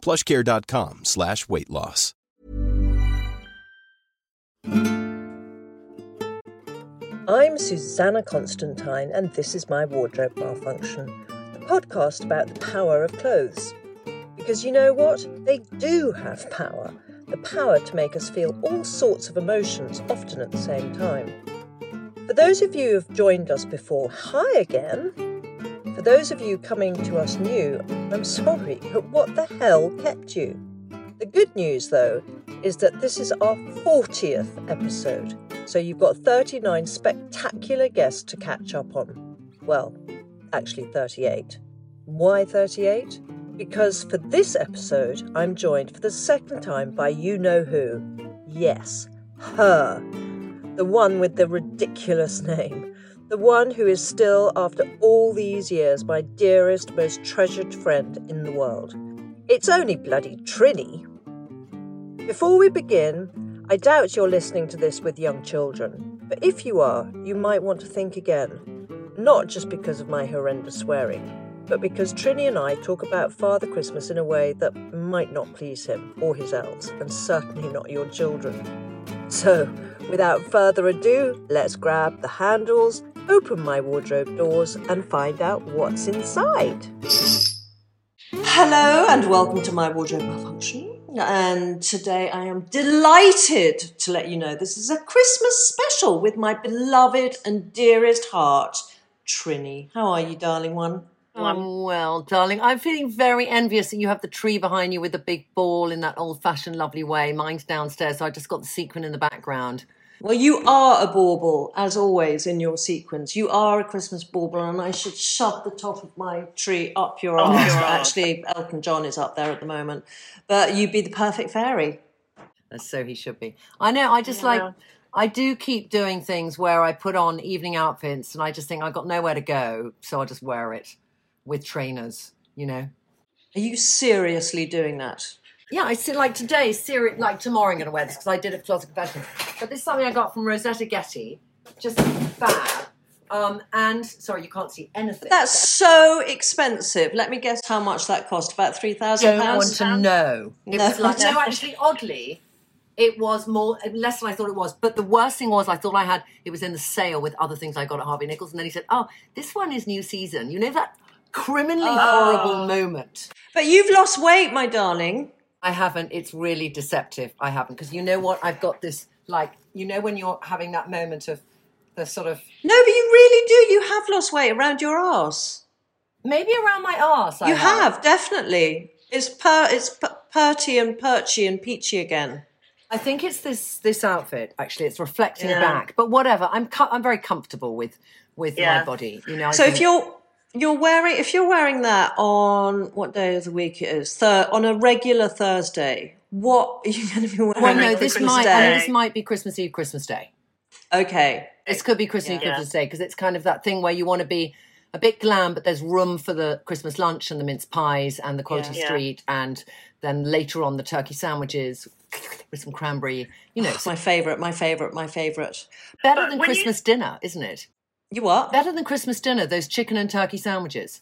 plushcare.com slash weight loss. I'm Susannah Constantine, and this is my Wardrobe Malfunction, the podcast about the power of clothes. Because you know what? They do have power. The power to make us feel all sorts of emotions, often at the same time. For those of you who have joined us before, hi again. For those of you coming to us new, I'm sorry, but what the hell kept you? The good news, though, is that this is our 40th episode, so you've got 39 spectacular guests to catch up on. Well, actually 38. Why 38? Because for this episode, I'm joined for the second time by you know who. Yes, her. The one with the ridiculous name. The one who is still, after all these years, my dearest, most treasured friend in the world. It's only bloody Trinny. Before we begin, I doubt you're listening to this with young children, but if you are, you might want to think again. Not just because of my horrendous swearing, but because Trinny and I talk about Father Christmas in a way that might not please him or his elves, and certainly not your children. So, without further ado, let's grab the handles, open my wardrobe doors, and find out what's inside. Hello, and welcome to my wardrobe malfunction. And today I am delighted to let you know this is a Christmas special with my beloved and dearest heart, Trinny. How are you, darling one? I'm well, darling. I'm feeling very envious that you have the tree behind you with the big ball in that old fashioned, lovely way. Mine's downstairs, so I just got the sequin in the background. Well, you are a bauble, as always, in your sequence. You are a Christmas bauble, and I should shove the top of my tree up your arse. Actually, Elton John is up there at the moment. But you'd be the perfect fairy. So he should be. I know, I just like, I do keep doing things where I put on evening outfits and I just think I've got nowhere to go, so I just wear it with trainers, you know. Are you seriously doing that? Yeah, I see. Like today, seri- like tomorrow, I'm going to wear this because I did it for Closet Confessions. But this is something I got from Rosetta Getty, just fab. Um, and sorry, you can't see anything. That's so expensive. Let me guess how much that cost. About three thousand don't want pounds. to know. It No. was like no, actually, oddly, it was more less than I thought it was. But the worst thing was, I thought I had it was in the sale with other things I got at Harvey Nichols, and then he said, "Oh, this one is new season." You know that criminally Oh. horrible moment. But you've lost weight, my darling. I haven't. It's really deceptive. I haven't because you know what? I've got this like you know when you're having that moment of the sort of No, but you really do. You have lost weight around your arse. maybe around my arse. I You have definitely. It's per. It's p- perty and perchy and peachy again. I think it's this this outfit. Actually, it's reflecting Yeah. back. But whatever. I'm co- I'm very comfortable with with my body. You know. I So if you're you're wearing if you're wearing that on what day of the week it is thir- on a regular Thursday, what are you going to be wearing? well, no, on this Christmas might Day? I mean, this might be Christmas Eve, Christmas Day. Okay, This could be Christmas Eve, Yeah. Christmas Day because it's kind of that thing where you want to be a bit glam, but there's room for the Christmas lunch and the mince pies and the quality Yeah. street, and then later on the turkey sandwiches with some cranberry. You know, oh, it's my favourite, my favourite, my favourite. better But than when you- Christmas dinner, isn't it? You what? Better than Christmas dinner, those chicken and turkey sandwiches.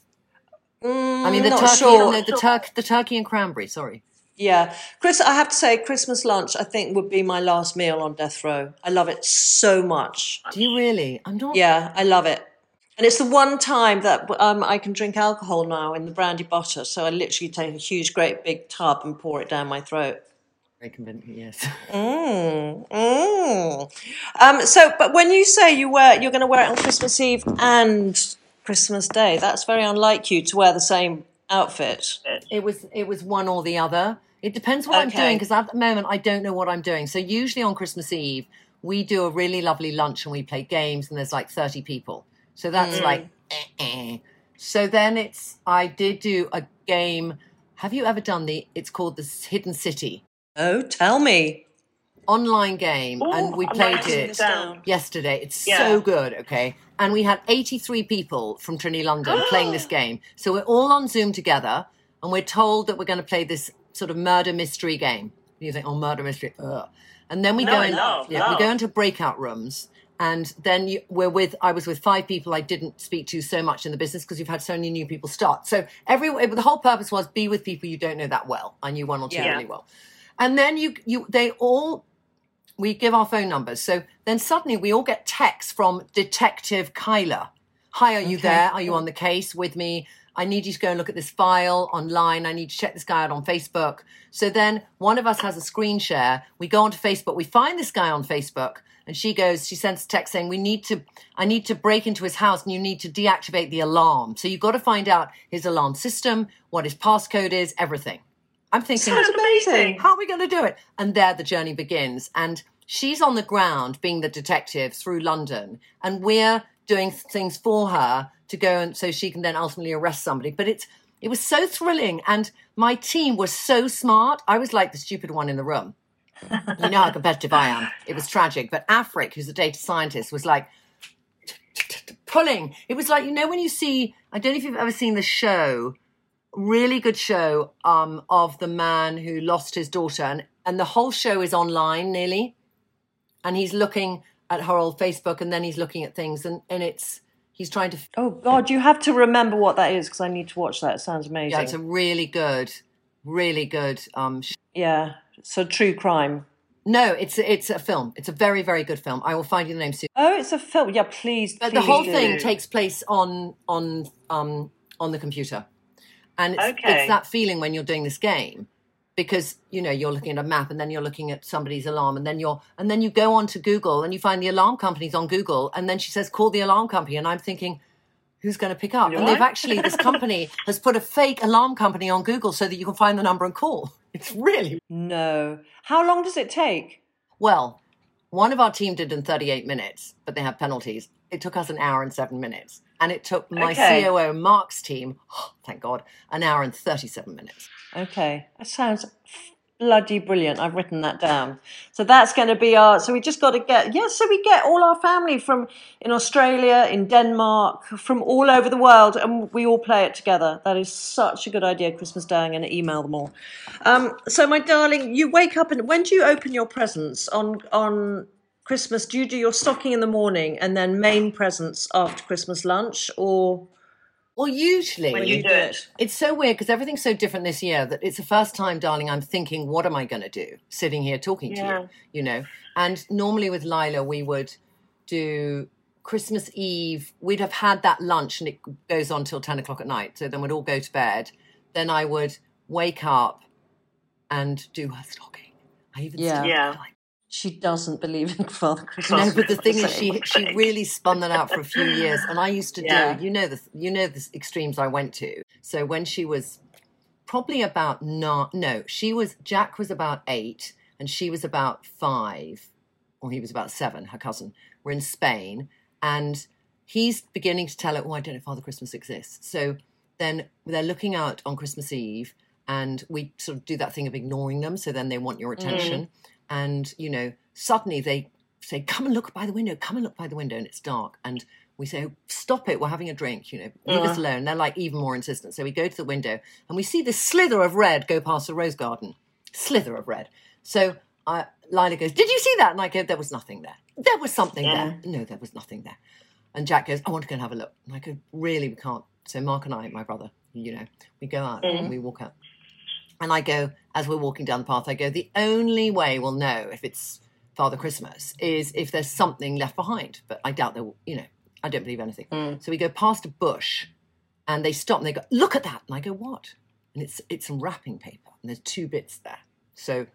Mm, I mean, the turkey, sure. no, the the turkey and cranberry. Sorry. Yeah, Chris, I have to say, Christmas lunch I think would be my last meal on death row. I love it so much. Do you really? I'm not. Yeah, I love it. And it's the one time that um, I can drink alcohol now in the brandy butter. So I literally take a huge, great big tub and pour it down my throat. Very convincing. Yes. Mm, mm. Um, so, but when you say you wear, you're going to wear it on Christmas Eve and Christmas Day, that's very unlike you to wear the same outfit. It was it was one or the other. It depends what I'm doing because at the moment I don't know what I'm doing. So usually on Christmas Eve we do a really lovely lunch and we play games and there's like 30 people. So that's like eh, eh. So then it's I did do a game. Have you ever done the it's called the Hidden City? Oh, tell me. Online game, Ooh, and we I'm played it down. yesterday. It's Yeah. so good, okay? And we had 83 people from Trinny London playing this game. So we're all on Zoom together, and we're told that we're going to play this sort of murder mystery game. You think, oh, murder mystery, ugh. And then we No, go in, love, yeah, we go into breakout rooms, and then you, we're with. I was with five people I didn't speak to so much in the business because you've had so many new people start. So every the whole purpose was be with people you don't know that well. I knew one or two Yeah. really well, and then you you they all we give our phone numbers. So then suddenly we all get texts from Detective Kyla. Hi, are you there? Are you on the case with me? I need you to go and look at this file online. I need to check this guy out on Facebook. So then one of us has a screen share. We go onto Facebook. We find this guy on Facebook. And she goes, she sends a text saying, we need to, I need to break into his house and you need to deactivate the alarm. So you've got to find out his alarm system, what his passcode is, everything. I'm thinking, Sounds amazing. how are we going to do it? And there the journey begins. And she's on the ground being the detective through London, and we're doing things for her to go and so she can then ultimately arrest somebody. But it's it was so thrilling, and my team was so smart. I was like the stupid one in the room. you know how competitive I am. It was tragic. But Afric, who's a data scientist, was like pulling. It was like you know when you see. I don't know if you've ever seen the show really good show um, of the man who lost his daughter, and, and the whole show is online nearly, and he's looking at her old Facebook, and then he's looking at things, and, and it's he's trying to. Oh God, you have to remember what that is because I need to watch that. It sounds amazing. Yeah, it's a really good, really good. Um, sh- yeah, so true crime. no, it's it's a film. It's a very very good film. I will find you the name soon. Oh, it's a film. Yeah, please. But the whole do. thing takes place on on um on the computer, and it's, Okay. it's that feeling when you're doing this game because you know you're looking at a map and then you're looking at somebody's alarm and then you're and then you go on to Google and you find the alarm companies on Google and then she says call the alarm company and I'm thinking who's going to pick up and they've actually this company has put a fake alarm company on Google so that you can find the number and call. It's really No. How long does it take? well. One of our team did in 38 minutes, but they have penalties. It took us an hour and seven minutes. And it took my Okay. COO, Mark's team, thank God, an hour and 37 minutes. Okay, that sounds bloody brilliant. I've written that down. So that's going to be our. So we just got to get. Yes, so we get all our family from in Australia, in Denmark, from all over the world, and we all play it together. That is such a good idea. Christmas Day. I'm going to email them all. Um, so my darling, you wake up and when do you open your presents on on? Christmas, do you do your stocking in the morning and then main presents after Christmas lunch, or Well, usually When you do it. it's so weird because everything's so different this year that it's the first time, darling, I'm thinking, what am I going to do sitting here talking to you? You know, and normally with Lila, we would do Christmas Eve. We'd have had that lunch and it goes on till 10 o'clock at night. So then we'd all go to bed. Then I would wake up and do her stocking. I even Yeah. started Yeah. like, she doesn't believe in Father Christmas? no, but the thing is, she she really spun that out for a few years, and I used to Yeah. do. You know the you know the extremes I went to. So when she was probably about not no, she was Jack was about eight, and she was about five, or he was about seven. Her cousin. We're in Spain, and he's beginning to tell her, "Oh, I don't know if Father Christmas exists." So then they're looking out on Christmas Eve, and we sort of do that thing of ignoring them. So then they want your mm. attention, and you know, suddenly they say, "Come and look by the window. Come and look by the window," and it's dark, and we say, "Oh, "Stop it! We're having a drink. You know, leave us uh-huh. alone." They're like even more insistent. So we go to the window, and we see this slither of red go past the rose garden. Slither of red. So uh, Lila goes, "Did you see that?" And I go, "There was nothing there. There was something uh-huh. there. No, there was nothing there." And Jack goes, "I want to go and have a look." And I go, "Really, we can't." So Mark and I, my brother, you know, we go out and mm-hmm. we walk out. And I go, as we're walking down the path, I go, the only way we'll know if it's Father Christmas is if there's something left behind. But I doubt there will, you know, I don't believe anything. Mm. So we go past a bush and they stop and they go, look at that. And I go, what? And it's it's some wrapping paper and there's two bits there. So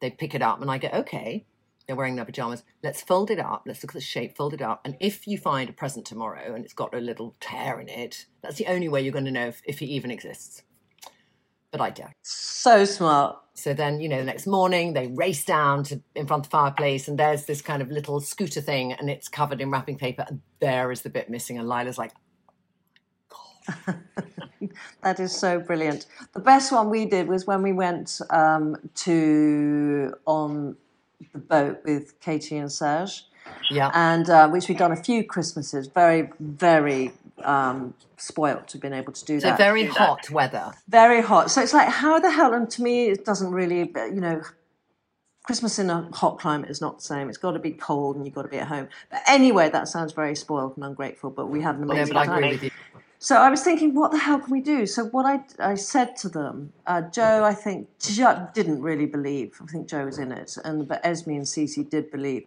they pick it up and I go, okay, they're wearing their pajamas. Let's fold it up. Let's look at the shape, fold it up. And if you find a present tomorrow and it's got a little tear in it, that's the only way you're going to know if, if he even exists. But I don't. So smart. So then, you know, the next morning they race down to in front of the fireplace and there's this kind of little scooter thing and it's covered in wrapping paper and there is the bit missing. And Lila's like, that is so brilliant. The best one we did was when we went um, to on the boat with Katie and Serge. Yeah. And uh, which we've done a few Christmases. Very, very um, spoilt to have been able to do so that. very hot weather. Very hot. So it's like, how the hell? And to me, it doesn't really, you know, Christmas in a hot climate is not the same. It's got to be cold and you've got to be at home. But anyway, that sounds very spoiled and ungrateful, but we had an No, amazing but I time. agree with you. So I was thinking, what the hell can we do? So what I, I said to them, uh, Joe, I think Joe didn't really believe. I think Joe was in it, and but Esme and Cece did believe.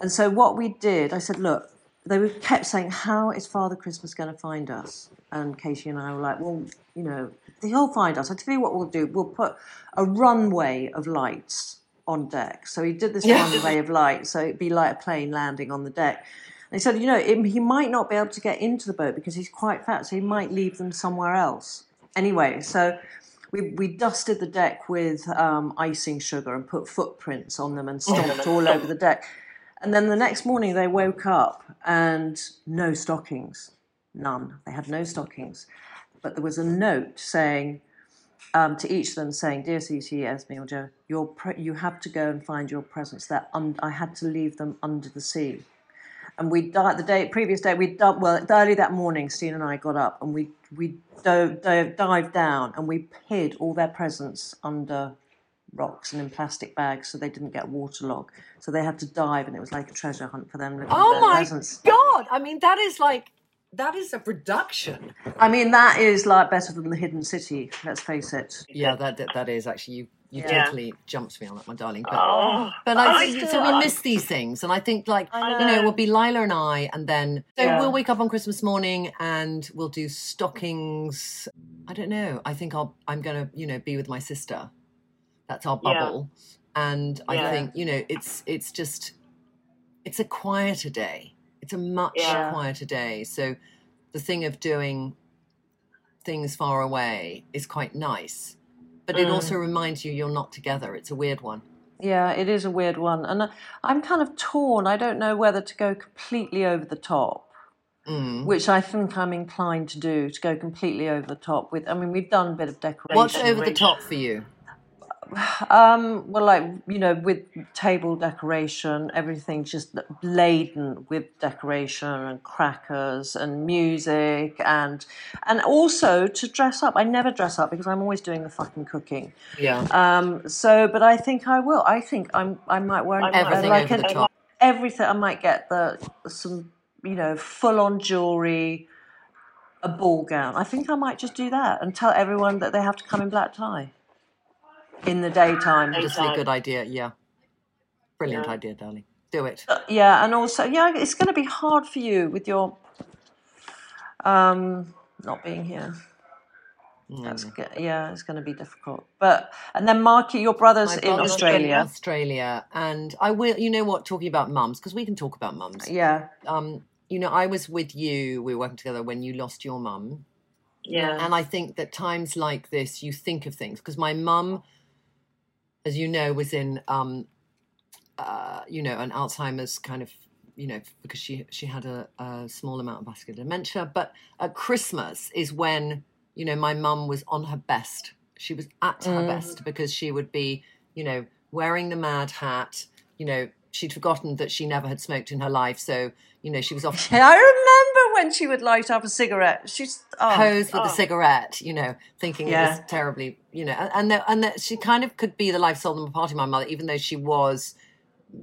And so what we did, I said, look, they were kept saying, how is Father Christmas going to find us? And Katie and I were like, well, you know, he'll find us. I tell you what we'll do. We'll put a runway of lights on deck. So he did this runway of lights, so it'd be like a plane landing on the deck. And he said, you know, it, he might not be able to get into the boat because he's quite fat, so he might leave them somewhere else. Anyway, so we, we dusted the deck with um, icing sugar and put footprints on them and stomped all over the deck. And then the next morning they woke up and no stockings, none. They had no stockings. But there was a note saying um, to each of them saying, "Dear Cece, Esme, or Joe, pre- you have to go and find your presents. That un- I had to leave them under the sea." And we died the day previous day. We done well early that morning. Steve and I got up and we we dove, dove, dived down and we hid all their presents under rocks and in plastic bags so they didn't get waterlogged. So they had to dive, and it was like a treasure hunt for them. looking oh for Oh my presents. god! I mean, that is like that is a production. I mean, that is like better than the Hidden City. Let's face it. Yeah, that that, that is actually you. You Yeah. totally jumped me on that, my darling. But Oh, But I I so. We miss these things, and I think like I you know, know. it will be Lila and I, and then so Yeah. we'll wake up on Christmas morning and we'll do stockings. I don't know. I think I'll I'm gonna you know be with my sister. That's our Yeah. bubble, and I Yeah. think you know it's it's just it's a quieter day. It's a much Yeah. quieter day. So the thing of doing things far away is quite nice, but it Mm. also reminds you you're not together. It's a weird one. Yeah, it is a weird one, and I- I'm kind of torn. I don't know whether to go completely over the top, Mm. which I think I'm inclined to do. To go completely over the top with. I mean, we've done a bit of decoration. What's over the top for you? Um, well, like you know, with table decoration, everything just laden with decoration and crackers and music and and also to dress up. I never dress up because I'm always doing the fucking cooking. Yeah. Um, so, but I think I will. I think I'm. I might wear an- Everything like over the top. everything. I might get the some you know full on jewelry, a ball gown. I think I might just do that and tell everyone that they have to come in black tie in the daytime. Just a good idea. Yeah. Brilliant Yeah. idea, darling. Do it. Yeah, and also yeah, it's going to be hard for you with your um not being here. That's Mm. good. Yeah, it's going to be difficult. But and then Marky, your brother's My in brother's Australia. Australia, and I will. You know what? Talking about mums, because we can talk about mums. Yeah, Um, you know, I was with you. We were working together when you lost your mum, yeah. and I think that times like this, you think of things. Because my mum, as you know, was in, um, uh, you know, an Alzheimer's kind of, you know, because she she had a, a small amount of vascular dementia. But at Christmas is when you know my mum was on her best. She was at her best because she would be, you know, wearing the mad hat. You know, she'd forgotten that she never had smoked in her life, so you know she was off Yeah, I remember when she would light up a cigarette. She's oh, pose with Oh. a cigarette, you know, thinking it was terribly, you know, and and, that, and that she kind of could be the life seldom a party. My mother, even though she was,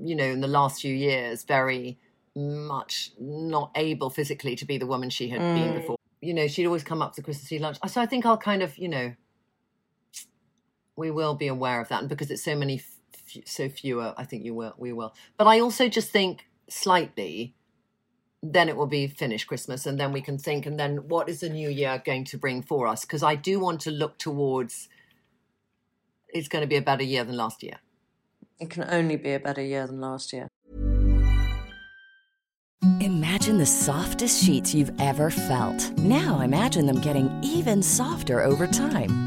you know, in the last few years, very much not able physically to be the woman she had been Mm. before. You know, she'd always come up to Christmas Eve lunch. So I think I'll kind of, you know, we will be aware of that, and because it's so many, f- so fewer, I think you will, we will. But I also just think slightly then it will be finished Christmas, and then we can think, and then what is the new year going to bring for us? Because I do want to look towards it's going to be a better year than last year. it can only be a better year than last year. Imagine the softest sheets you've ever felt. Now imagine them getting even softer over time.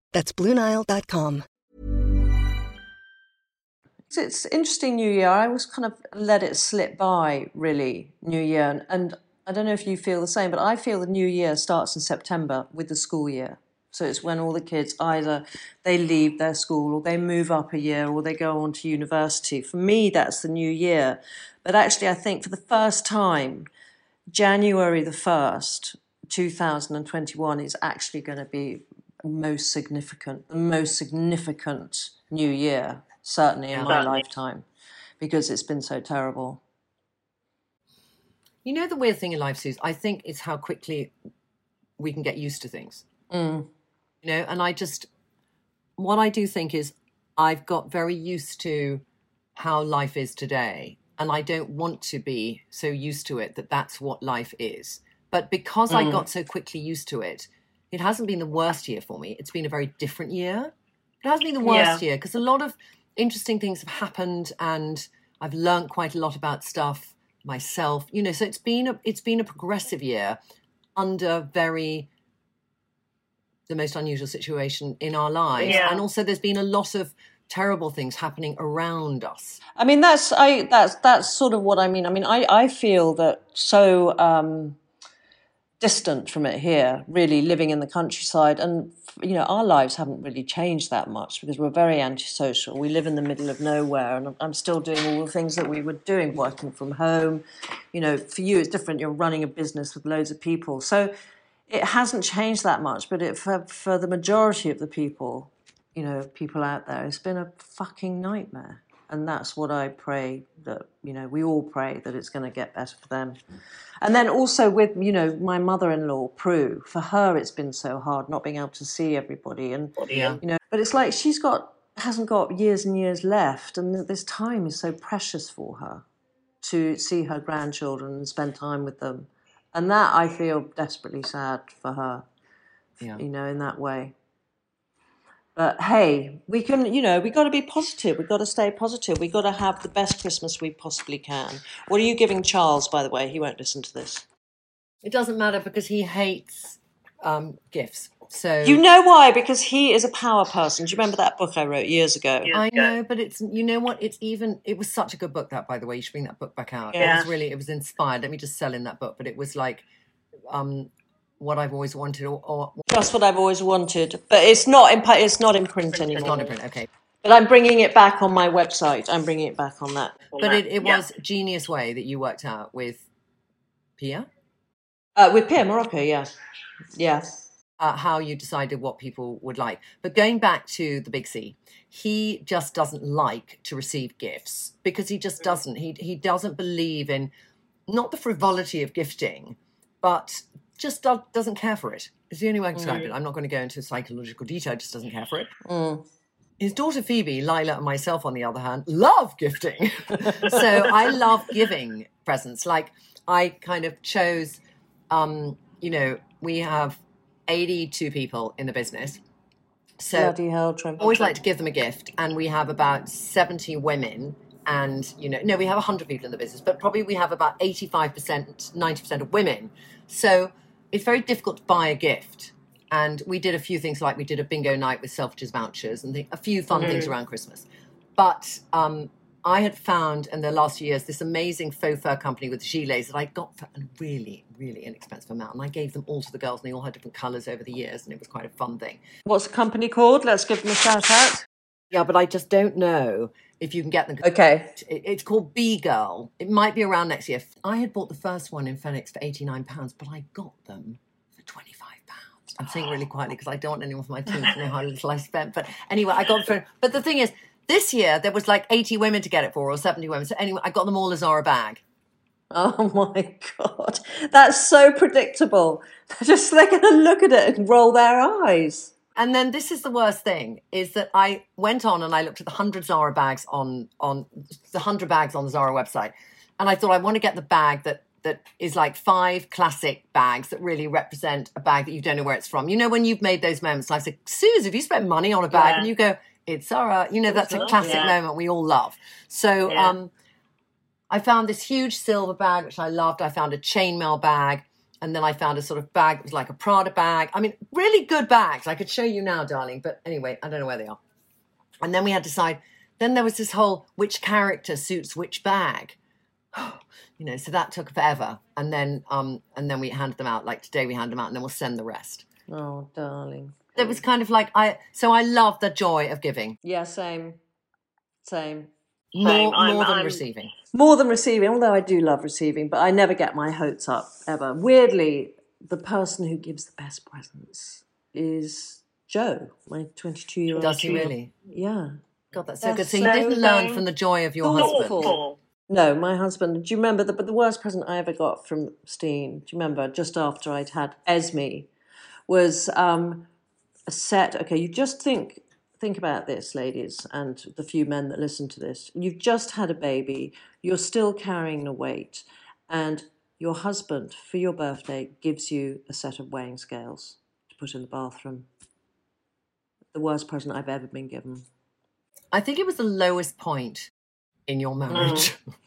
That's BlueNile.com. It's interesting, New Year. I always kind of let it slip by, really, New Year. And I don't know if you feel the same, but I feel the New Year starts in September with the school year. So it's when all the kids either they leave their school or they move up a year or they go on to university. For me, that's the new year. But actually, I think for the first time, January the 1st, 2021 is actually going to be most significant, the most significant new year, certainly in my lifetime, because it's been so terrible. You know the weird thing in life, Suze? I think it's how quickly we can get used to things. Mm. You know, and I just, what I do think is I've got very used to how life is today. And I don't want to be so used to it that that's what life is. But because I Mm. got so quickly used to it, it hasn't been the worst year for me. It's been a very different year. It hasn't been the worst year because a lot of interesting things have happened and I've learned quite a lot about stuff myself. You know, so it's been a it's been a progressive year under very the most unusual situation in our lives. Yeah. And also there's been a lot of terrible things happening around us. I mean, that's I that's that's sort of what I mean. I mean, I I feel that so um, distant from it here, really living in the countryside, and you know, our lives haven't really changed that much because we're very antisocial. We live in the middle of nowhere, and I'm still doing all the things that we were doing, working from home. You know, for you it's different. You're running a business with loads of people, so it hasn't changed that much. But it for for the majority of the people, you know, people out there, it's been a fucking nightmare. And that's what I pray that, you know, we all pray that it's going to get better for them. And then also with, you know, my mother in law, Prue, for her it's been so hard not being able to see everybody. And, oh, Yeah. you know, but it's like she's got, hasn't got years and years left. And this time is so precious for her to see her grandchildren and spend time with them. And that I feel desperately sad for her, Yeah. you know, in that way. But hey, we can, you know, we got to be positive. We've got to stay positive. We've got to have the best Christmas we possibly can. What are you giving Charles, by the way? He won't listen to this. It doesn't matter because he hates um, gifts. So You know why? Because he is a power person. Do you remember that book I wrote years ago? Yeah. I know, but it's you know what? It's even it was such a good book that by the way. You should bring that book back out. Yeah. It was really it was inspired. Let me just sell in that book, but it was like um what I've always wanted or, or Just what I've always wanted, but it's not in it's not in print it's anymore. not in print. Okay, But I'm bringing it back on my website. I'm bringing it back on that. but it, it Yeah. was genius way that you worked out with Pia. Uh, with Pierre Morocco, yeah, yeah. uh, how you decided what people would like. But going back to the Big C, he just doesn't like to receive gifts because he just doesn't. He he doesn't believe in not the frivolity of gifting, but just do, doesn't care for it. It's the only way I can describe it. I'm not going to go into psychological detail. Just doesn't care for it. Mm. His daughter Phoebe, Lila, and myself, on the other hand, love gifting. so I love giving presents. Like I kind of chose, um, you know, we have 82 people in the business. So Bloody hell, Trent. always like to give them a gift, and we have about 70 women. And you know, no, we have 100 people in the business, but probably we have about 85%, 90% of women. So it's very difficult to buy a gift. And we did a few things like we did a bingo night with Selfridges vouchers and th- a few fun things around Christmas. But um, I had found in the last few years this amazing faux fur company with gilets that I got for a really, really inexpensive amount. And I gave them all to the girls, and they all had different colours over the years, and it was quite a fun thing. What's the company called? Let's give them a shout out. Yeah, but I just don't know if you can get them. Okay. It's called Bee Girl. It might be around next year. I had bought the first one in Phoenix for £89, but I got them for £25. I'm saying really quietly because I don't want anyone from my team to know how little I spent. But anyway, I got them for. But the thing is, this year there was like 80 women to get it for, or 70 women. So anyway, I got them all as Zara bag. Oh my god, that's so predictable. They're Just they're going to look at it and roll their eyes. And then this is the worst thing is that I went on and I looked at the hundred Zara bags on on the hundred bags on the Zara website, and I thought I want to get the bag that that is like five classic bags that really represent a bag that you don't know where it's from. You know when you've made those moments, I said, Suze, have you spent money on a bag? Yeah. And you go, it's Zara. You know that's a classic yeah. moment we all love. So Yeah. um, I found this huge silver bag which I loved. I found a chainmail bag. And then I found a sort of bag that was like a Prada bag. I mean, really good bags. I could show you now, darling. But anyway, I don't know where they are. And then we had to decide. Then there was this whole which character suits which bag. you know, so that took forever. And then um and then we handed them out. Like today we hand them out and then we'll send the rest. Oh, darling. It was kind of like I so I love the joy of giving. Yeah, same. Same. More I'm- more than I'm- receiving. More than receiving, although I do love receiving, but I never get my hopes up ever. Weirdly, the person who gives the best presents is Joe, my 22 year old. Does he really? Yeah. God, that's so That's good. So you didn't learn from the joy of your Thoughtful. husband. Awful. No, my husband. Do you remember the but the worst present I ever got from Sten? Do you remember just after I'd had Esme was um, a set. Okay, you just think think about this, ladies, and the few men that listen to this. You've just had a baby. You're still carrying the weight, and your husband for your birthday gives you a set of weighing scales to put in the bathroom. The worst present I've ever been given. I think it was the lowest point in your marriage. Mm.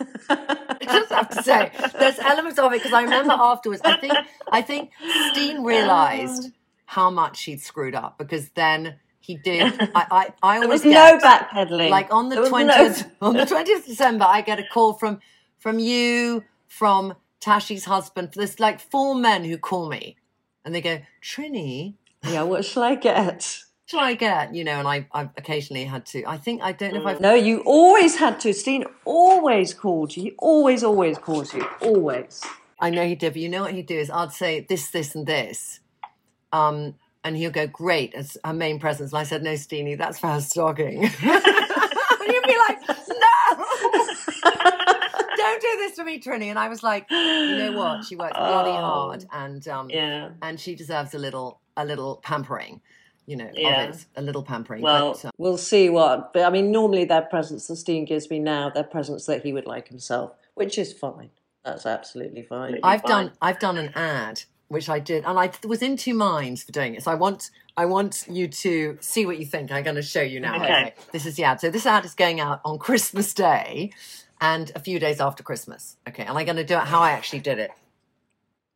I just have to say, there's elements of it because I remember afterwards. I think I think Sten realised how much he'd screwed up because then he did. I I, I There always was no backpedaling. like on the was no- twentieth on the twentieth December, I get a call from from you from Tashi's husband. There's like four men who call me, and they go, Trinny, yeah, what shall I get? shall I get? You know, and I I've occasionally had to. I think I don't know if I've No, you always had to. Sten always called you. He always, always called you. Always. I know he did, but you know what he'd do is I'd say this, this, and this. Um, and he'll go, Great, as her main presence. And I said, No, Steenie, that's for her stocking. and he'd be like, No, don't do this to me, Trinny. And I was like, You know what? She works bloody Oh. hard and um Yeah. and she deserves a little a little pampering, you know, Yeah. of it. A little pampering. Well, but, um, We'll see what. But I mean, normally they're presents that Sten gives me now. They're presents that he would like himself, which is fine. That's absolutely fine. I've fine. done I've done an ad which I did and I was in two minds for doing it. So I want I want you to see what you think. I'm going to show you now. Okay. This is the ad. So this ad is going out on Christmas Day and a few days after Christmas. Okay. And I'm going to do it how I actually did it.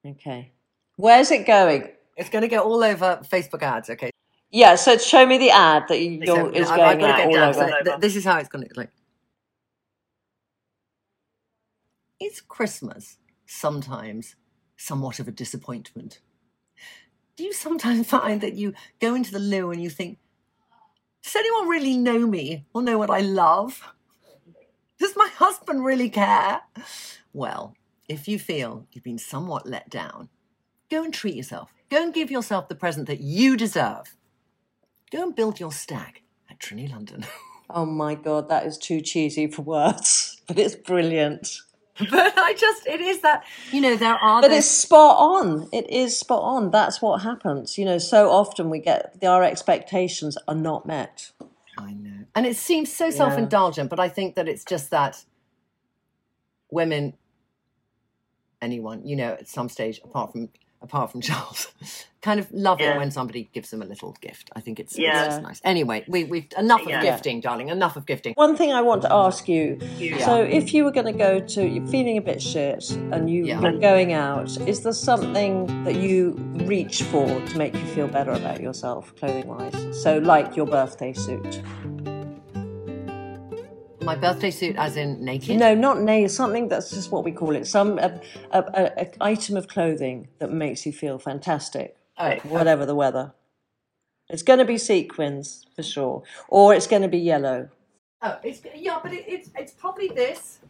Okay. Where's it going? It's going to go all over Facebook ads. Okay. Yeah. So show me the ad that you, So you're, is I've- going out get all down. So over. th- this is how it's going to look like. Is Christmas sometimes somewhat of a disappointment? Do you sometimes find that you go into the loo and you think, does anyone really know me or know what I love? Does my husband really care? Well, if you feel you've been somewhat let down, go and treat yourself. Go and give yourself the present that you deserve. Go and build your stack at Trinny London. Oh my god, that is too cheesy for words, but it's brilliant. but I just, it is that, you know, there are But those- it's spot on. It is spot on. That's what happens. You know, so often we get our expectations are not met. I know. And it seems so self indulgent, but I think that it's just that women, anyone, you know, at some stage, apart from apart from Charles, kind of love it when somebody gives them a little gift. I think it's, Yeah. it's just nice. Anyway, we, we've enough of Yeah. gifting, darling. Enough of gifting. One thing I want to ask you. Yeah. So, if you were going to go to, you're feeling a bit shit, and you, Yeah. you're going out, is there something that you reach for to make you feel better about yourself, clothing wise? So, like your birthday suit. My birthday suit, as in naked. No, not nail. Something that's just what we call it. Some a, a, a, a item of clothing that makes you feel fantastic, Oh, whatever the weather. It's going to be sequins for sure, or it's going to be yellow. Oh, it's yeah, but it, it's it's probably this,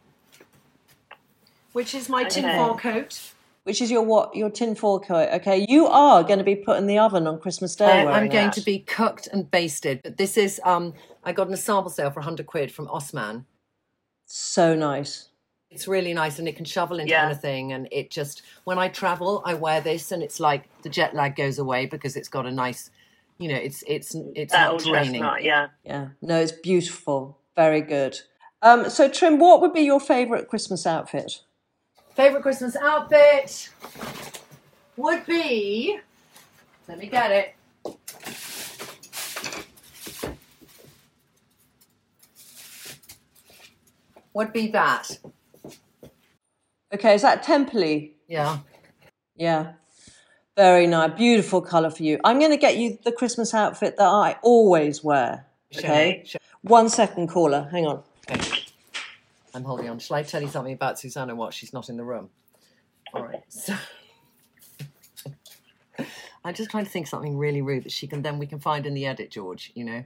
which is my tinfoil coat. Which is your what? Your tinfoil coat. Okay, you are going to be put in the oven on Christmas Day. I, I'm going that. to be cooked and basted, but this is um I got an a sample sale for 100 quid from Osman. so nice. It's really nice and it can shovel into Yeah. anything. And it just, when I travel, I wear this and it's like the jet lag goes away because it's got a nice, you know, it's it's it's That not draining. chestnut, yeah. Yeah, no, it's beautiful. Very good. Um, so, Trim, what would be your favourite Christmas outfit? Favorite Christmas outfit would be. Let me get it. Would be that. Okay, is that Temperley? Yeah. Yeah. Very nice. Beautiful colour for you. I'm going to get you the Christmas outfit that I always wear. Okay. Sure. One second, caller. Hang on. Okay. I'm holding on. Shall I tell you something about Susannah while she's not in the room? All right. So I'm just trying to think something really rude that she can then we can find in the edit, George. You know.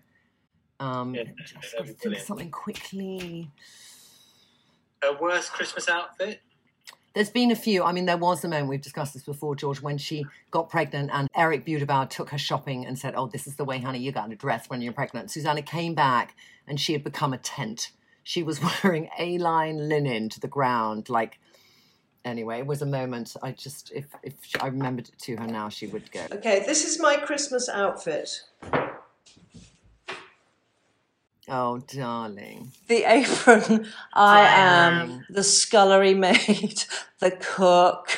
Um, Yeah, just got to think brilliant. of something quickly. A worst Christmas outfit? There's been a few. I mean, there was a moment we've discussed this before, George, when she got pregnant and Eric Budebauer took her shopping and said, "Oh, this is the way, honey, you got to dress when you're pregnant." Susannah came back and she had become a tent. She was wearing A-line linen to the ground, like. Anyway, it was a moment. I just, if if I remembered it to her now, she would go. Okay, this is my Christmas outfit. Oh, darling. The apron. I am the scullery maid, the cook.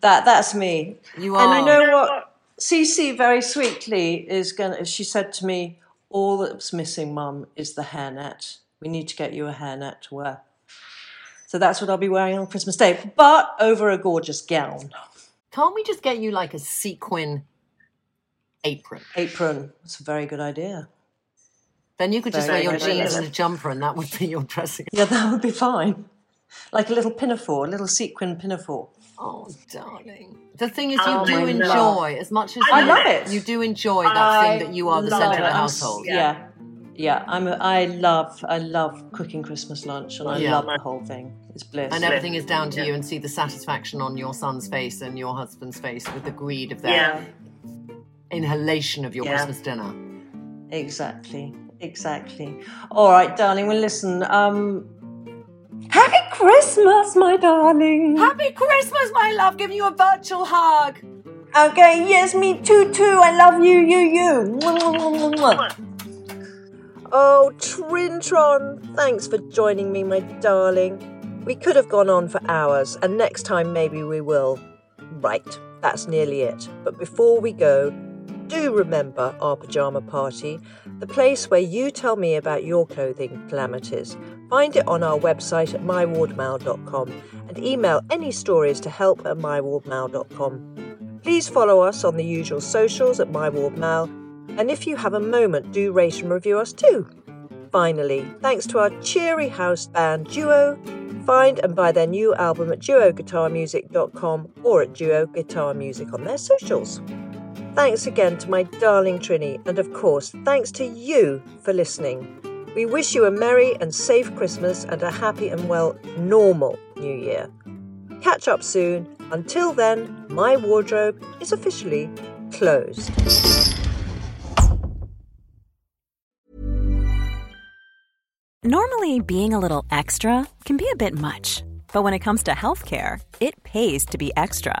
That that's me. You are. And I know what Cece very sweetly is gonna. She said to me, "All that's missing, Mum, is the hairnet. We need to get you a hairnet to wear." So that's what I'll be wearing on Christmas Day, but over a gorgeous gown, Can't we just get you like a sequin apron? apron. That's a very good idea. Then you could just Very wear your good idea. jeans and a jumper, and that would be your dressing. Yeah, that would be fine. Like a little pinafore, a little sequin pinafore. Oh, darling. The thing is, you Oh, do enjoy love. as much as I you, love it. You do enjoy that I thing that you are the centre of the household. Yeah. Yeah, yeah. I'm. A, I love. I love cooking Christmas lunch, and I Yeah. love the whole thing. It's bliss. And everything is down to Yeah. you, and see the satisfaction on your son's face and your husband's face with the greed of their Yeah. inhalation of your Yeah. Christmas dinner. Exactly. Exactly. All right, darling. Well, listen. Um, Happy Christmas, my darling. Happy Christmas, my love! Giving you a virtual hug. Okay. Yes, me too. Too. I love you. You. You. Oh, Trintron, thanks for joining me, my darling. We could have gone on for hours, and next time maybe we will. Right, that's nearly it. But before we go, do remember our pyjama party, the place where you tell me about your clothing calamities. Find it on our website at mywardmail.com and email any stories to help at mywardmail.com. Please follow us on the usual socials at mywardmail, and if you have a moment, do rate and review us too. Finally, thanks to our cheery house band Duo. Find and buy their new album at duoguitarmusic.com or at Duo Guitar Music on their socials. Thanks again to my darling Trinny, and of course, thanks to you for listening. We wish you a merry and safe Christmas and a happy and well, normal New Year. Catch up soon. Until then, my wardrobe is officially closed. Normally, being a little extra can be a bit much, but when it comes to healthcare, it pays to be extra.